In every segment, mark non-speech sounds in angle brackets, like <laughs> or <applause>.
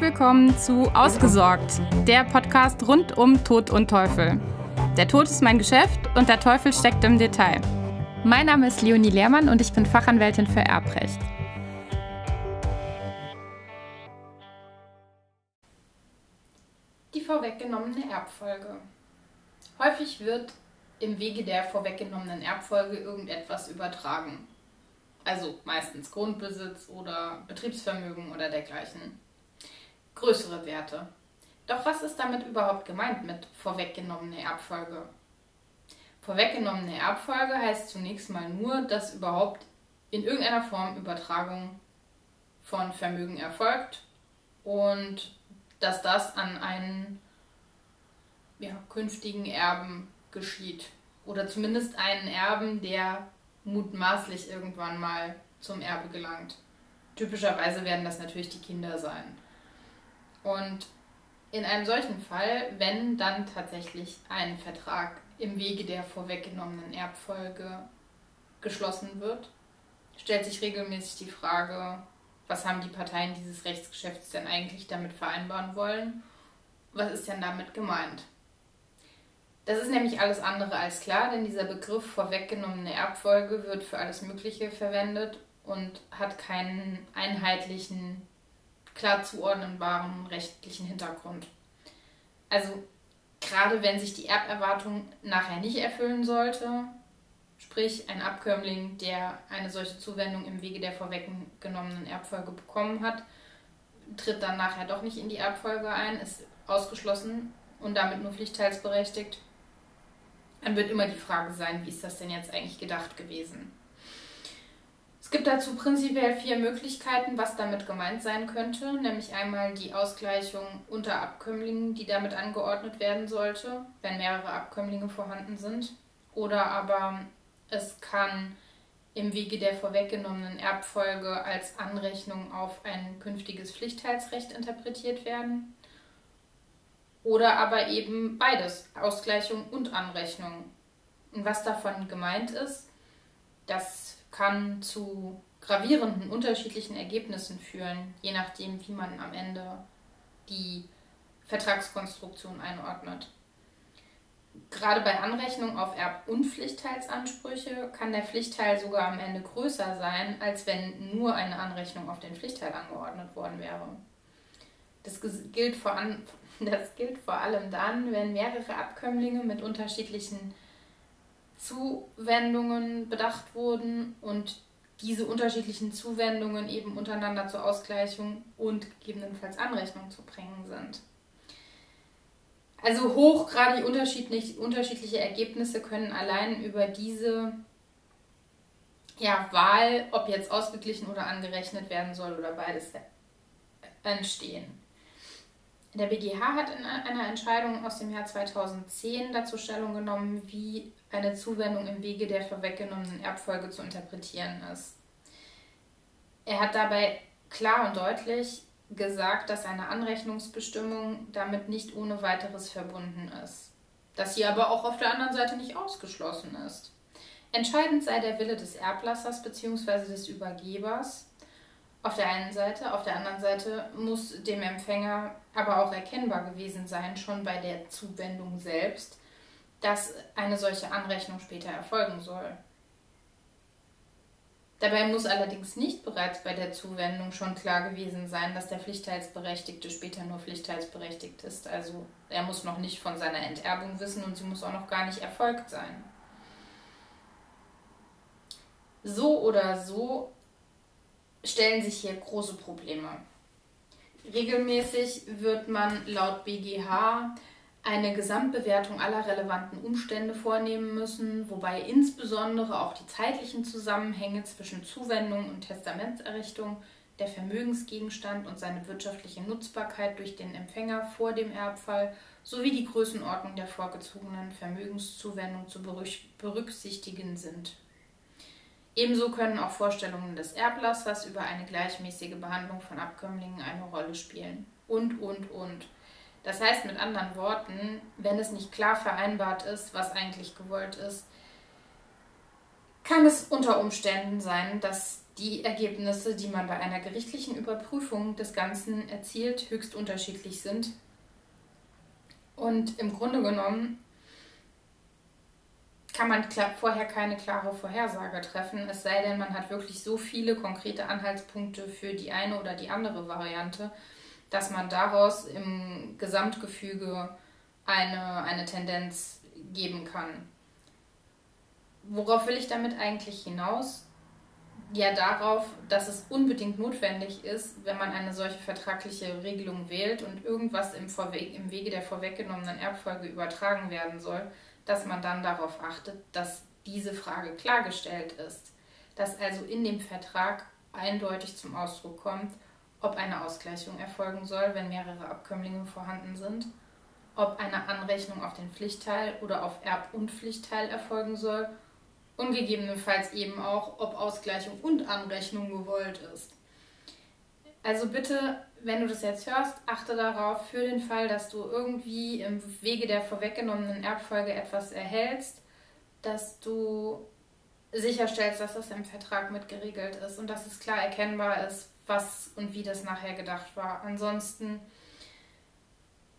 Willkommen zu Ausgesorgt, der Podcast rund um Tod und Teufel. Der Tod ist mein Geschäft und der Teufel steckt im Detail. Mein Name ist Leonie Lehrmann und ich bin Fachanwältin für Erbrecht. Die vorweggenommene Erbfolge. Häufig wird im Wege der vorweggenommenen Erbfolge irgendetwas übertragen. Also meistens Grundbesitz oder Betriebsvermögen oder dergleichen größere Werte. Doch was ist damit überhaupt gemeint mit vorweggenommene Erbfolge? Vorweggenommene Erbfolge heißt zunächst mal nur, dass überhaupt in irgendeiner Form Übertragung von Vermögen erfolgt und dass das an einen ja, künftigen Erben geschieht. Oder zumindest einen Erben, der mutmaßlich irgendwann mal zum Erbe gelangt. Typischerweise werden das natürlich die Kinder sein. Und in einem solchen Fall, wenn dann tatsächlich ein Vertrag im Wege der vorweggenommenen Erbfolge geschlossen wird, stellt sich regelmäßig die Frage, was haben die Parteien dieses Rechtsgeschäfts denn eigentlich damit vereinbaren wollen? Was ist denn damit gemeint? Das ist nämlich alles andere als klar, denn dieser Begriff vorweggenommene Erbfolge wird für alles Mögliche verwendet und hat keinen einheitlichen klar zuordnenbaren rechtlichen Hintergrund. Also gerade wenn sich die Erberwartung nachher nicht erfüllen sollte, sprich ein Abkömmling, der eine solche Zuwendung im Wege der vorweggenommenen Erbfolge bekommen hat, tritt dann nachher doch nicht in die Erbfolge ein, ist ausgeschlossen und damit nur pflichtteilsberechtigt, dann wird immer die Frage sein, wie ist das denn jetzt eigentlich gedacht gewesen? Es gibt dazu prinzipiell vier Möglichkeiten, was damit gemeint sein könnte, nämlich einmal die Ausgleichung unter Abkömmlingen, die damit angeordnet werden sollte, wenn mehrere Abkömmlinge vorhanden sind, oder aber es kann im Wege der vorweggenommenen Erbfolge als Anrechnung auf ein künftiges Pflichtteilsrecht interpretiert werden. Oder aber eben beides, Ausgleichung und Anrechnung. Und was davon gemeint ist, das kann zu gravierenden unterschiedlichen Ergebnissen führen, je nachdem, wie man am Ende die Vertragskonstruktion einordnet. Gerade bei Anrechnung auf Erb- und Pflichtteilsansprüche kann der Pflichtteil sogar am Ende größer sein, als wenn nur eine Anrechnung auf den Pflichtteil angeordnet worden wäre. Das gilt vor, an, <laughs> das gilt vor allem dann, wenn mehrere Abkömmlinge mit unterschiedlichen Zuwendungen bedacht wurden und diese unterschiedlichen Zuwendungen eben untereinander zur Ausgleichung und gegebenenfalls Anrechnung zu bringen sind. Also hochgradig unterschiedlich, unterschiedliche Ergebnisse können allein über diese ja, Wahl, ob jetzt ausgeglichen oder angerechnet werden soll oder beides entstehen. Der BGH hat in einer Entscheidung aus dem Jahr 2010 dazu Stellung genommen, wie eine Zuwendung im Wege der vorweggenommenen Erbfolge zu interpretieren ist. Er hat dabei klar und deutlich gesagt, dass eine Anrechnungsbestimmung damit nicht ohne weiteres verbunden ist, dass sie aber auch auf der anderen Seite nicht ausgeschlossen ist. Entscheidend sei der Wille des Erblassers bzw. des Übergebers auf der einen Seite, auf der anderen Seite muss dem Empfänger aber auch erkennbar gewesen sein, schon bei der Zuwendung selbst, dass eine solche Anrechnung später erfolgen soll. Dabei muss allerdings nicht bereits bei der Zuwendung schon klar gewesen sein, dass der Pflichtteilsberechtigte später nur pflichtteilsberechtigt ist. Also er muss noch nicht von seiner Enterbung wissen und sie muss auch noch gar nicht erfolgt sein. So oder so stellen sich hier große Probleme. Regelmäßig wird man laut BGH eine Gesamtbewertung aller relevanten Umstände vornehmen müssen, wobei insbesondere auch die zeitlichen Zusammenhänge zwischen Zuwendung und Testamentserrichtung, der Vermögensgegenstand und seine wirtschaftliche Nutzbarkeit durch den Empfänger vor dem Erbfall sowie die Größenordnung der vorgezogenen Vermögenszuwendung zu berücksichtigen sind. Ebenso können auch Vorstellungen des Erblassers über eine gleichmäßige Behandlung von Abkömmlingen eine Rolle spielen. Und, und, und. Das heißt mit anderen Worten, wenn es nicht klar vereinbart ist, was eigentlich gewollt ist, kann es unter Umständen sein, dass die Ergebnisse, die man bei einer gerichtlichen Überprüfung des Ganzen erzielt, höchst unterschiedlich sind. Und im Grunde genommen kann man vorher keine klare Vorhersage treffen, es sei denn, man hat wirklich so viele konkrete Anhaltspunkte für die eine oder die andere Variante, dass man daraus im Gesamtgefüge eine, eine Tendenz geben kann. Worauf will ich damit eigentlich hinaus? Ja, darauf, dass es unbedingt notwendig ist, wenn man eine solche vertragliche Regelung wählt und irgendwas im, Vorwe im Wege der vorweggenommenen Erbfolge übertragen werden soll, dass man dann darauf achtet, dass diese Frage klargestellt ist. Dass also in dem Vertrag eindeutig zum Ausdruck kommt, ob eine Ausgleichung erfolgen soll, wenn mehrere Abkömmlinge vorhanden sind, ob eine Anrechnung auf den Pflichtteil oder auf Erb- und Pflichtteil erfolgen soll und gegebenenfalls eben auch, ob Ausgleichung und Anrechnung gewollt ist. Also bitte, wenn du das jetzt hörst, achte darauf für den Fall, dass du irgendwie im Wege der vorweggenommenen Erbfolge etwas erhältst, dass du sicherstellst, dass das im Vertrag mit geregelt ist und dass es klar erkennbar ist, was und wie das nachher gedacht war. Ansonsten,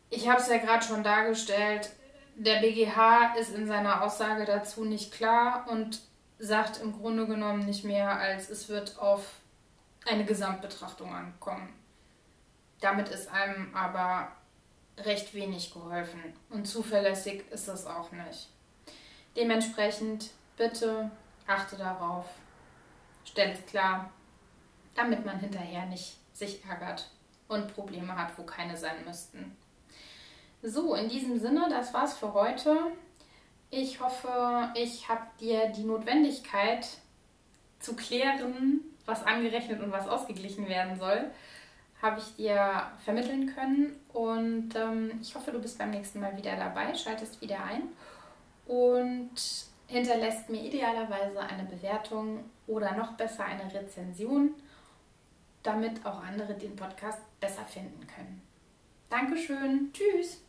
ich habe es ja gerade schon dargestellt, der BGH ist in seiner Aussage dazu nicht klar und sagt im Grunde genommen nicht mehr, als es wird auf eine Gesamtbetrachtung ankommen. Damit ist einem aber recht wenig geholfen und zuverlässig ist es auch nicht. Dementsprechend bitte achte darauf, stell es klar, damit man hinterher nicht sich ärgert und Probleme hat, wo keine sein müssten. So, in diesem Sinne, das war's für heute. Ich hoffe, ich habe dir die Notwendigkeit zu klären, was angerechnet und was ausgeglichen werden soll, habe ich dir vermitteln können. Und ähm, ich hoffe, du bist beim nächsten Mal wieder dabei, schaltest wieder ein und hinterlässt mir idealerweise eine Bewertung oder noch besser eine Rezension damit auch andere den Podcast besser finden können. Dankeschön. Tschüss.